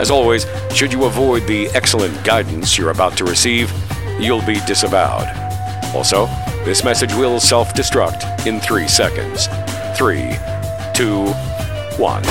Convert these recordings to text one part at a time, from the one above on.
As always, should you avoid the excellent guidance you're about to receive, you'll be disavowed. Also, this message will self destruct in three seconds. Three, two, one.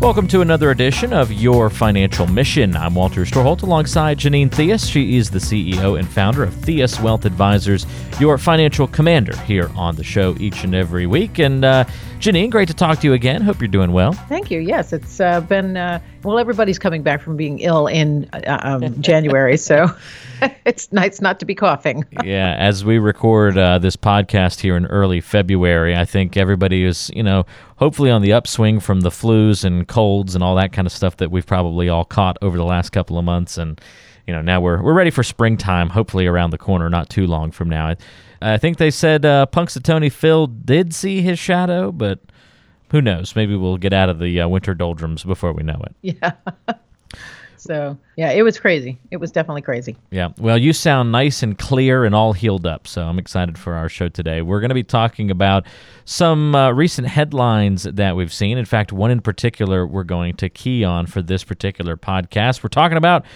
Welcome to another edition of Your Financial Mission. I'm Walter Storholt alongside Janine Theus. She is the CEO and founder of Theus Wealth Advisors, your financial commander here on the show each and every week. And uh, Janine, great to talk to you again. Hope you're doing well. Thank you. Yes, it's uh, been, uh, well, everybody's coming back from being ill in uh, um, January, so it's nice not to be coughing. yeah, as we record uh, this podcast here in early February, I think everybody is, you know, hopefully on the upswing from the flus and colds and all that kind of stuff that we've probably all caught over the last couple of months. And, you know, now we're, we're ready for springtime, hopefully around the corner, not too long from now. I, I think they said uh, Punxsutawney Phil did see his shadow, but who knows? Maybe we'll get out of the uh, winter doldrums before we know it. Yeah. So yeah, it was crazy. It was definitely crazy. Yeah. Well, you sound nice and clear and all healed up. So I'm excited for our show today. We're going to be talking about some uh, recent headlines that we've seen. In fact, one in particular we're going to key on for this particular podcast. We're talking about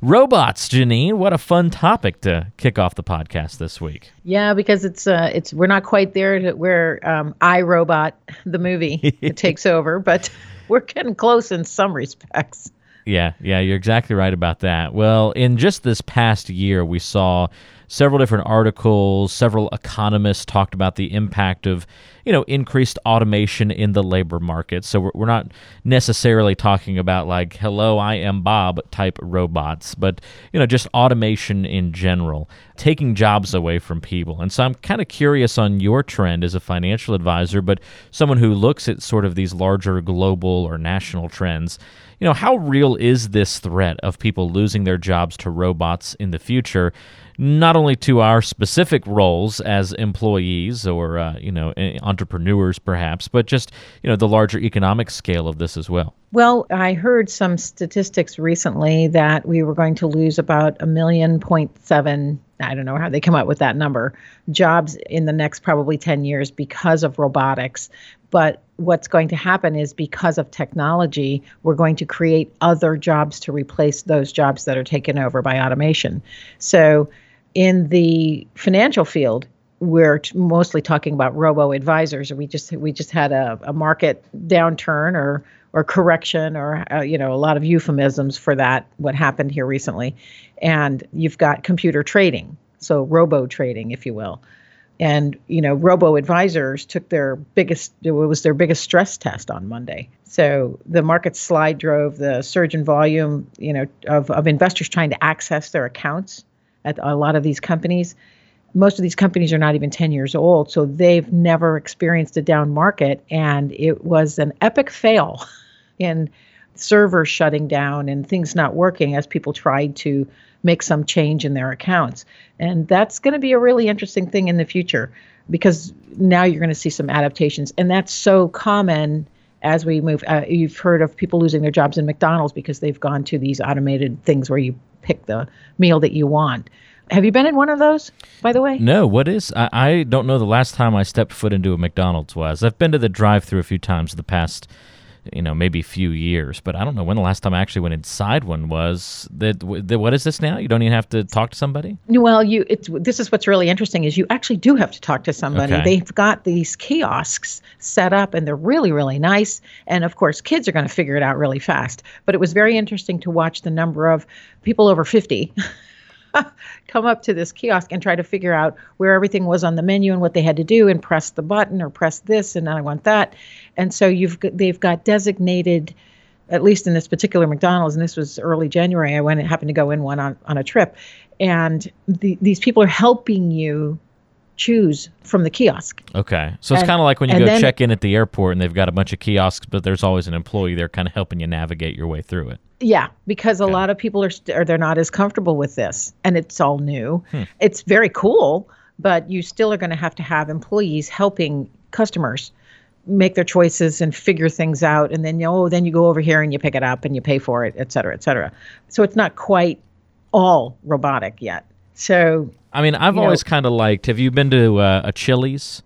robots janine. What a fun topic to kick off the podcast this week. Yeah because it's uh it's we're not quite there to where um I Robot the movie takes over but we're getting close in some respects yeah, yeah, you're exactly right about that. Well, in just this past year, we saw several different articles, several economists talked about the impact of, you know, increased automation in the labor market. So we're, not necessarily talking about like, hello, I am Bob type robots, but, you know, just automation in general, taking jobs away from people. And so I'm kind of curious on your trend as a financial advisor, but someone who looks at sort of these larger global or national trends you know, how real is this threat of people losing their jobs to robots in the future? Not only to our specific roles as employees or uh, you know entrepreneurs, perhaps, but just you know the larger economic scale of this as well. Well, I heard some statistics recently that we were going to lose about a million point seven I don't know how they come up with that number, jobs in the next probably 10 years because of robotics. But what's going to happen is because of technology, we're going to create other jobs to replace those jobs that are taken over by automation. So, in the financial field, we're mostly talking about robo advisors. We just we just had a, a market downturn or or correction or uh, you know a lot of euphemisms for that. What happened here recently, and you've got computer trading, so robo trading, if you will and you know robo advisors took their biggest it was their biggest stress test on monday. So the market slide drove the surge in volume you know of, of investors trying to access their accounts at a lot of these companies. Most of these companies are not even 10 years old so they've never experienced a down market and it was an epic fail in servers shutting down and things not working as people tried to make some change in their accounts. And that's going to be a really interesting thing in the future because now you're going to see some adaptations. And that's so common as we move. Uh, you've heard of people losing their jobs in McDonald's because they've gone to these automated things where you pick the meal that you want. Have you been in one of those, by the way? No. What is? I, I don't know the last time I stepped foot into a McDonald's was. I've been to the drive-through a few times in the past you know maybe a few years but i don't know when the last time i actually went inside one was that what is this now? You don't even have to talk to somebody? Well you it's this is what's really interesting is you actually do have to talk to somebody. Okay. they've got these kiosks set up and they're really really nice. And of course kids are going to figure it out really fast. But it was very interesting to watch the number of people over 50 come up to this kiosk and try to figure out where everything was on the menu and what they had to do and press the button or press this and I want that. And so you've they've got designated at least in this particular McDonald's, and this was early January. I went and happened to go in one on, on a trip, and the, these people are helping you choose from the kiosk. Okay. So it's kind of like when you go then- check in at the airport and they've got a bunch of kiosks, but there's always an employee there kind of helping you navigate your way through it. Yeah, because a lot of people are st- or they're not as comfortable with this, and it's all new. Hmm. It's very cool, but you still are going to have to have employees helping customers make their choices and figure things out, and then you oh, then you go over here and you pick it up and you pay for it, et cetera, et cetera. So it's not quite all robotic yet. So I mean, I've always kind of liked. Have you been to uh, a Chili's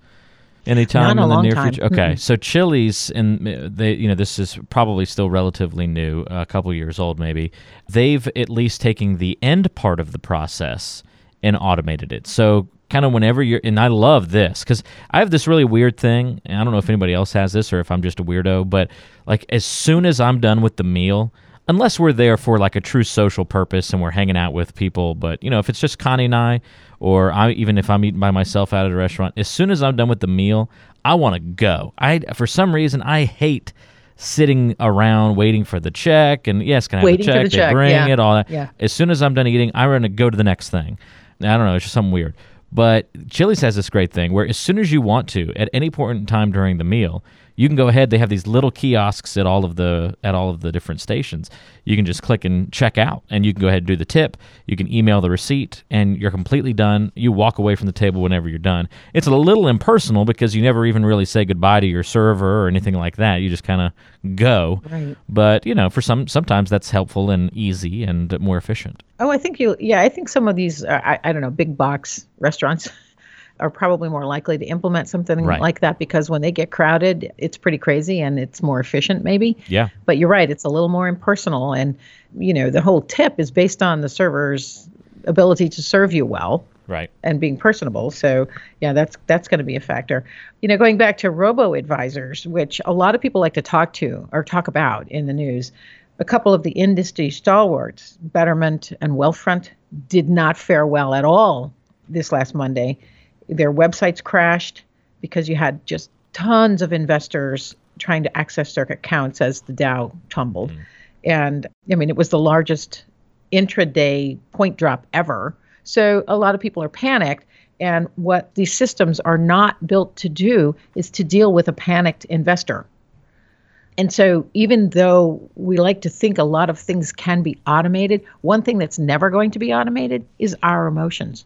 anytime in the near time. future? Okay, so Chili's and uh, they, you know, this is probably still relatively new, a couple years old maybe. They've at least taken the end part of the process and automated it. So kind of whenever you're, and I love this because I have this really weird thing. And I don't know if anybody else has this or if I'm just a weirdo, but like as soon as I'm done with the meal. Unless we're there for like a true social purpose and we're hanging out with people, but you know, if it's just Connie and I, or I even if I'm eating by myself out at a restaurant, as soon as I'm done with the meal, I want to go. I for some reason I hate sitting around waiting for the check and yes, can I have Waiting the check? the they check, bring yeah. it all that. Yeah. As soon as I'm done eating, I'm gonna go to the next thing. I don't know, it's just something weird. But Chili's has this great thing where as soon as you want to, at any point in time during the meal, you can go ahead. They have these little kiosks at all of the at all of the different stations. You can just click and check out, and you can go ahead and do the tip. You can email the receipt, and you're completely done. You walk away from the table whenever you're done. It's a little impersonal because you never even really say goodbye to your server or anything like that. You just kind of go. Right. But you know, for some sometimes that's helpful and easy and more efficient. Oh, I think you. Yeah, I think some of these. Uh, I, I don't know. Big box restaurants are probably more likely to implement something Right. like that because when they get crowded, it's pretty crazy and it's more efficient, maybe. Yeah. But you're right. It's a little more impersonal, and you know the whole tip is based on the server's ability to serve you well Right. and being personable. So yeah, that's that's going to be a factor. You know, going back to robo advisors, which a lot of people like to talk to or talk about in the news. A couple of the industry stalwarts, Betterment and Wealthfront, did not fare well at all this last Monday. Their websites crashed because you had just tons of investors trying to access their accounts as the Dow tumbled. Mm-hmm. And I mean, it was the largest intraday point drop ever. So a lot of people are panicked. And what these systems are not built to do is to deal with a panicked investor. And so, even though we like to think a lot of things can be automated, one thing that's never going to be automated is our emotions.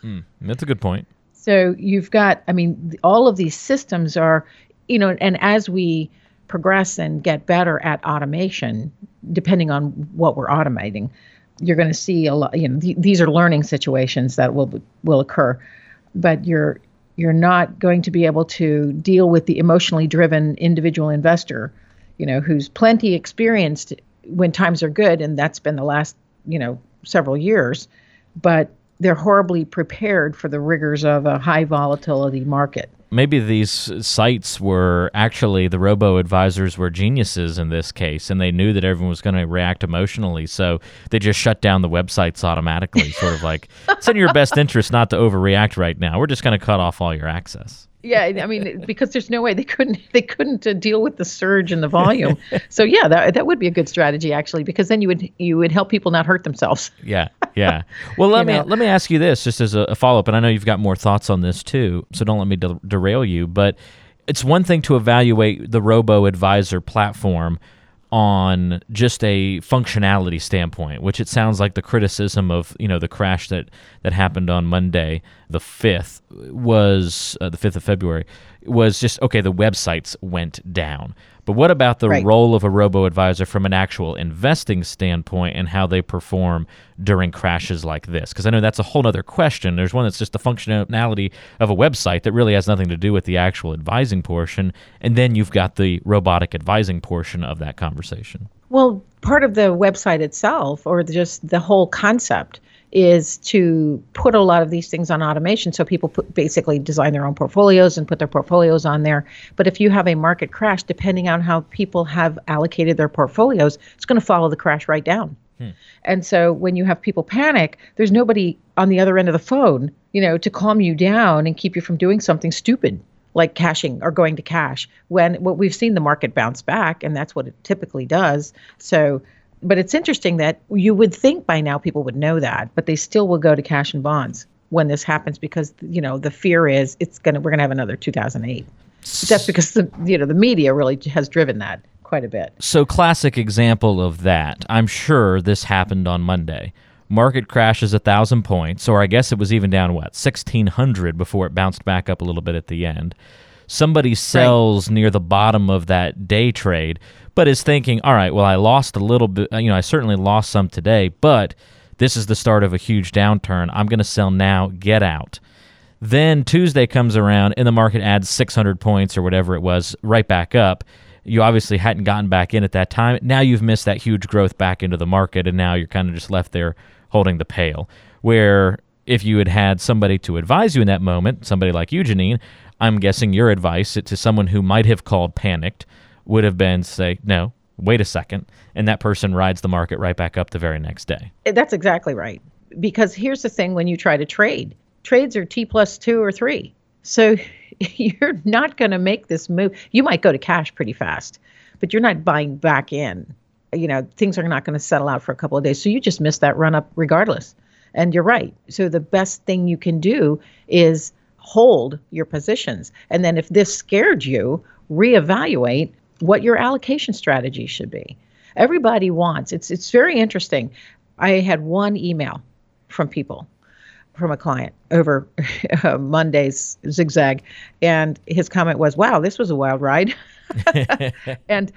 Hmm. That's a good point. So you've got, I mean, all of these systems are, you know, and as we progress and get better at automation, depending on what we're automating, you're going to see a lot. You know, th- these are learning situations that will will occur, but you're you're not going to be able to deal with the emotionally driven individual investor, you know, who's plenty experienced when times are good, and that's been the last, you know, several years, but they're horribly prepared for the rigors of a high volatility market. maybe these sites were actually the robo advisors were geniuses in this case and they knew that everyone was going to react emotionally so they just shut down the websites automatically sort of like it's in your best interest not to overreact right now we're just going to cut off all your access Yeah, I mean, because there's no way they couldn't they couldn't uh, deal with the surge in the volume. so yeah, that that would be a good strategy actually, because then you would you would help people not hurt themselves. yeah yeah well let me know. let me ask you this just as a, a follow-up and i know you've got more thoughts on this too so don't let me de- derail you but it's one thing to evaluate the robo advisor platform on just a functionality standpoint which it sounds like the criticism of you know the crash that that happened on monday the 5th was uh, the 5th of february was just okay the websites went down but what about the Right. role of a robo advisor from an actual investing standpoint and how they perform during crashes like this? Because I know that's a whole other question. There's one that's just the functionality of a website that really has nothing to do with the actual advising portion. And then you've got the robotic advising portion of that conversation. Well, part of the website itself, or just the whole concept, is to put a lot of these things on automation. So people put, basically design their own portfolios and put their portfolios on there. But if you have a market crash, depending on how people have allocated their portfolios, it's going to follow the crash right down. Hmm. And so when you have people panic, there's nobody on the other end of the phone, you know, to calm you down and keep you from doing something stupid like cashing or going to cash when what we've seen the market bounce back and that's what it typically does. So but it's interesting that you would think by now people would know that, but they still will go to cash and bonds. when this happens because you know the fear is it's gonna we're gonna have another 2008. But that's because the you know the media really has driven that quite a bit. So classic example of that. I'm sure this happened on Monday. Market crashes a thousand points, or I guess it was even down what sixteen hundred before it bounced back up a little bit at the end. Somebody sells right. near the bottom of that day trade, but is thinking, all right, well, I lost a little bit. Uh, you know, I certainly lost some today, but this is the start of a huge downturn. I'm going to sell now. Get out. Then Tuesday comes around and the market adds 600 points or whatever it was right back up. You obviously hadn't gotten back in at that time. Now you've missed that huge growth back into the market, and now you're kind of just left there holding the pail. Where if you had had somebody to advise you in that moment, somebody like you, Janine, I'm guessing your advice to someone who might have called panicked would have been say, no, wait a second. And that person rides the market right back up the very next day. Eh, that's exactly right. Because here's the thing when you try to trade, trades are T plus two or three. So you're not going to make this move. You might go to cash pretty fast, but you're not buying back in. You know, things are not going to settle out for a couple of days. So you just miss that run up regardless. And you're right. So the best thing you can do is hold your positions. And then if this scared you, reevaluate what your allocation strategy should be. Everybody wants. It's it's very interesting. I had one email from people from a client over uh, Monday's zigzag, and his comment was, "Wow, this was a wild ride," and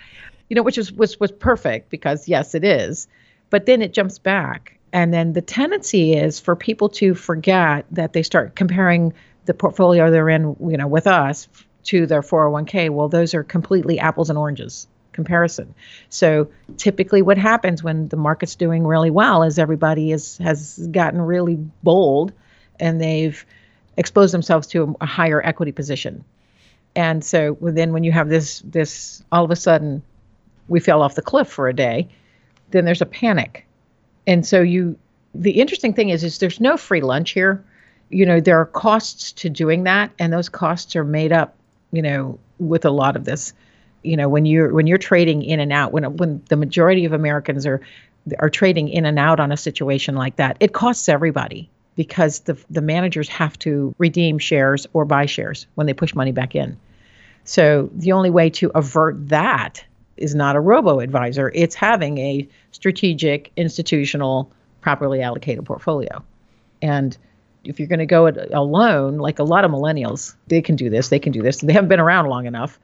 you know, which is was was perfect because yes, it is, but then it jumps back, and then the tendency is for people to forget that they start comparing the portfolio they're in, you know, with us to their 401k. Well, those are completely apples and oranges comparison. So typically what happens when the market's doing really well is everybody is has gotten really bold and they've exposed themselves to a, a higher equity position. And so then when you have this this all of a sudden we fell off the cliff for a day, then there's a panic. And so you the interesting thing is is there's no free lunch here. You know, there are costs to doing that and those costs are made up, you know, with a lot of this you know when you're when you're trading in and out when when the majority of Americans are are trading in and out on a situation like that it costs everybody because the the managers have to redeem shares or buy shares when they push money back in. So the only way to avert that is not a robo advisor. It's having a strategic institutional properly allocated portfolio. And if you're going to go it alone like a lot of millennials they can do this they can do this they haven't been around long enough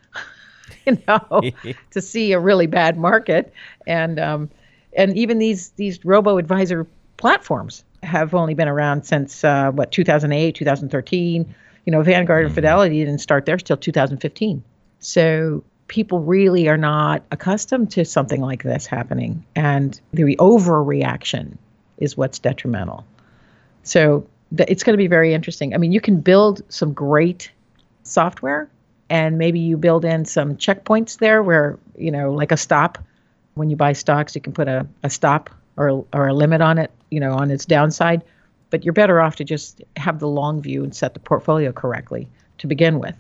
you know, to see a really bad market. And um, and even these these robo advisor platforms have only been around since uh, what 2008, 2013. You know, Vanguard and mm-hmm. Fidelity didn't start there till 2015. So people really are not accustomed to something like this happening, and the overreaction is what's detrimental. So it's going to be very interesting. I mean, you can build some great software and maybe you build in some checkpoints there where you know like a stop. When you buy stocks you can put a, a stop or, or a limit on it you know on its downside. But you're better off to just have the long view and set the portfolio correctly to begin with.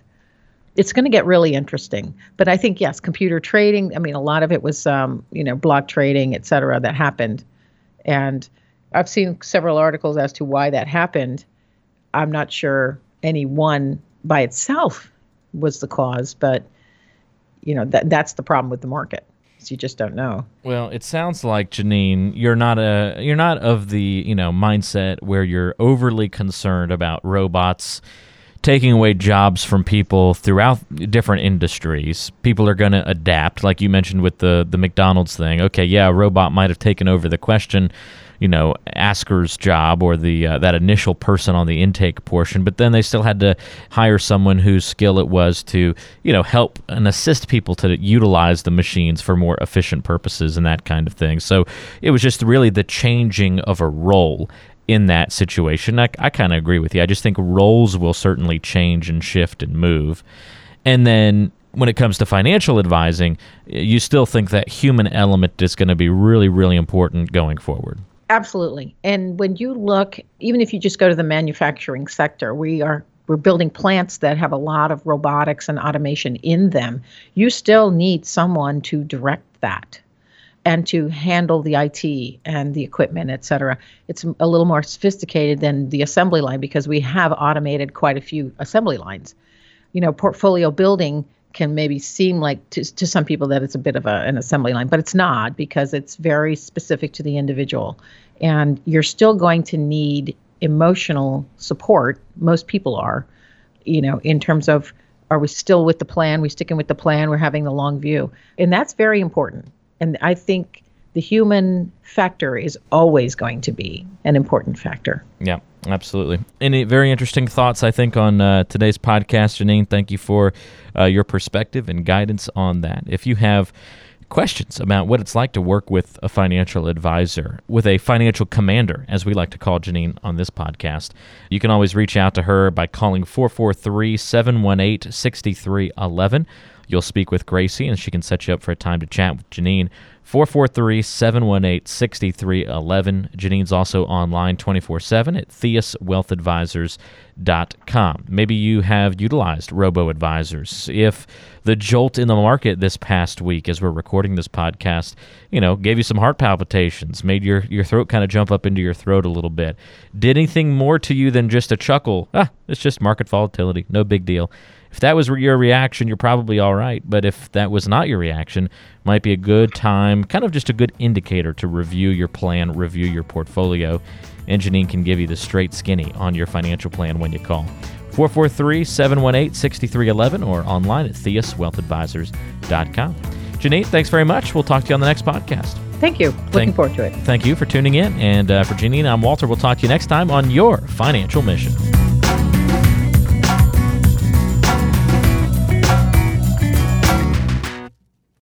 It's going to get really interesting. But i think yes computer trading i mean a lot of it was um, you know block trading et cetera that happened. And i've seen several articles as to why that happened i'm not sure any one by itself was the cause, but you know that that's the problem with the market. you just don't know. Well, it sounds like Janine, you're not a you're not of the you know mindset where you're overly concerned about robots taking away jobs from people throughout different industries. People are going to adapt, like you mentioned with the the McDonald's thing. Okay, yeah, a robot might have taken over the question you know asker's job or the uh, that initial person on the intake portion but then they still had to hire someone whose skill it was to you know help and assist people to utilize the machines for more efficient purposes and that kind of thing. So it was just really the changing of a role in that situation. I, I kind of agree with you. I just think roles will certainly change and shift and move. And then when it comes to financial advising, you still think that human element is going to be really, really important going forward. Absolutely. And when you look, even if you just go to the manufacturing sector, we are we're building plants that have a lot of robotics and automation in them. You still need someone to direct that and to handle the IT and the equipment, et cetera. It's a little more sophisticated than the assembly line because we have automated quite a few assembly lines. You know, portfolio building can maybe seem like to, to some people that it's a bit of a, an assembly line, but it's not because it's very specific to the individual. And you're still going to need emotional support. Most people are, you know, in terms of are we still with the plan? We sticking with the plan? We're having the long view. And that's very important. And I think the human factor is always going to be an important factor. Yeah, absolutely. Any very interesting thoughts, I think, on uh, today's podcast, Janine? Thank you for uh, your perspective and guidance on that. If you have questions about what it's like to work with a financial advisor, with a financial commander, as we like to call Janine on this podcast, you can always reach out to her by calling 443 718 6311. You'll speak with Gracie, and she can set you up for a time to chat with Janine. 443 718 6311. Janine's also online 24 7 at theuswealthadvisors.com. Maybe you have utilized robo advisors. If the jolt in the market this past week, as we're recording this podcast, you know, gave you some heart palpitations, made your, your throat kind of jump up into your throat a little bit, did anything more to you than just a chuckle? Ah, it's just market volatility. No big deal. If that was your reaction, you're probably all right. But if that was not your reaction, might be a good time, kind of just a good indicator to review your plan, review your portfolio. And Janine can give you the straight skinny on your financial plan when you call. 443 718 6311 or online at theuswealthadvisors.com. Janine, thanks very much. We'll talk to you on the next podcast. Thank you. Looking thank, forward to it. Thank you for tuning in. And uh, for Janine, I'm Walter. We'll talk to you next time on Your Financial Mission.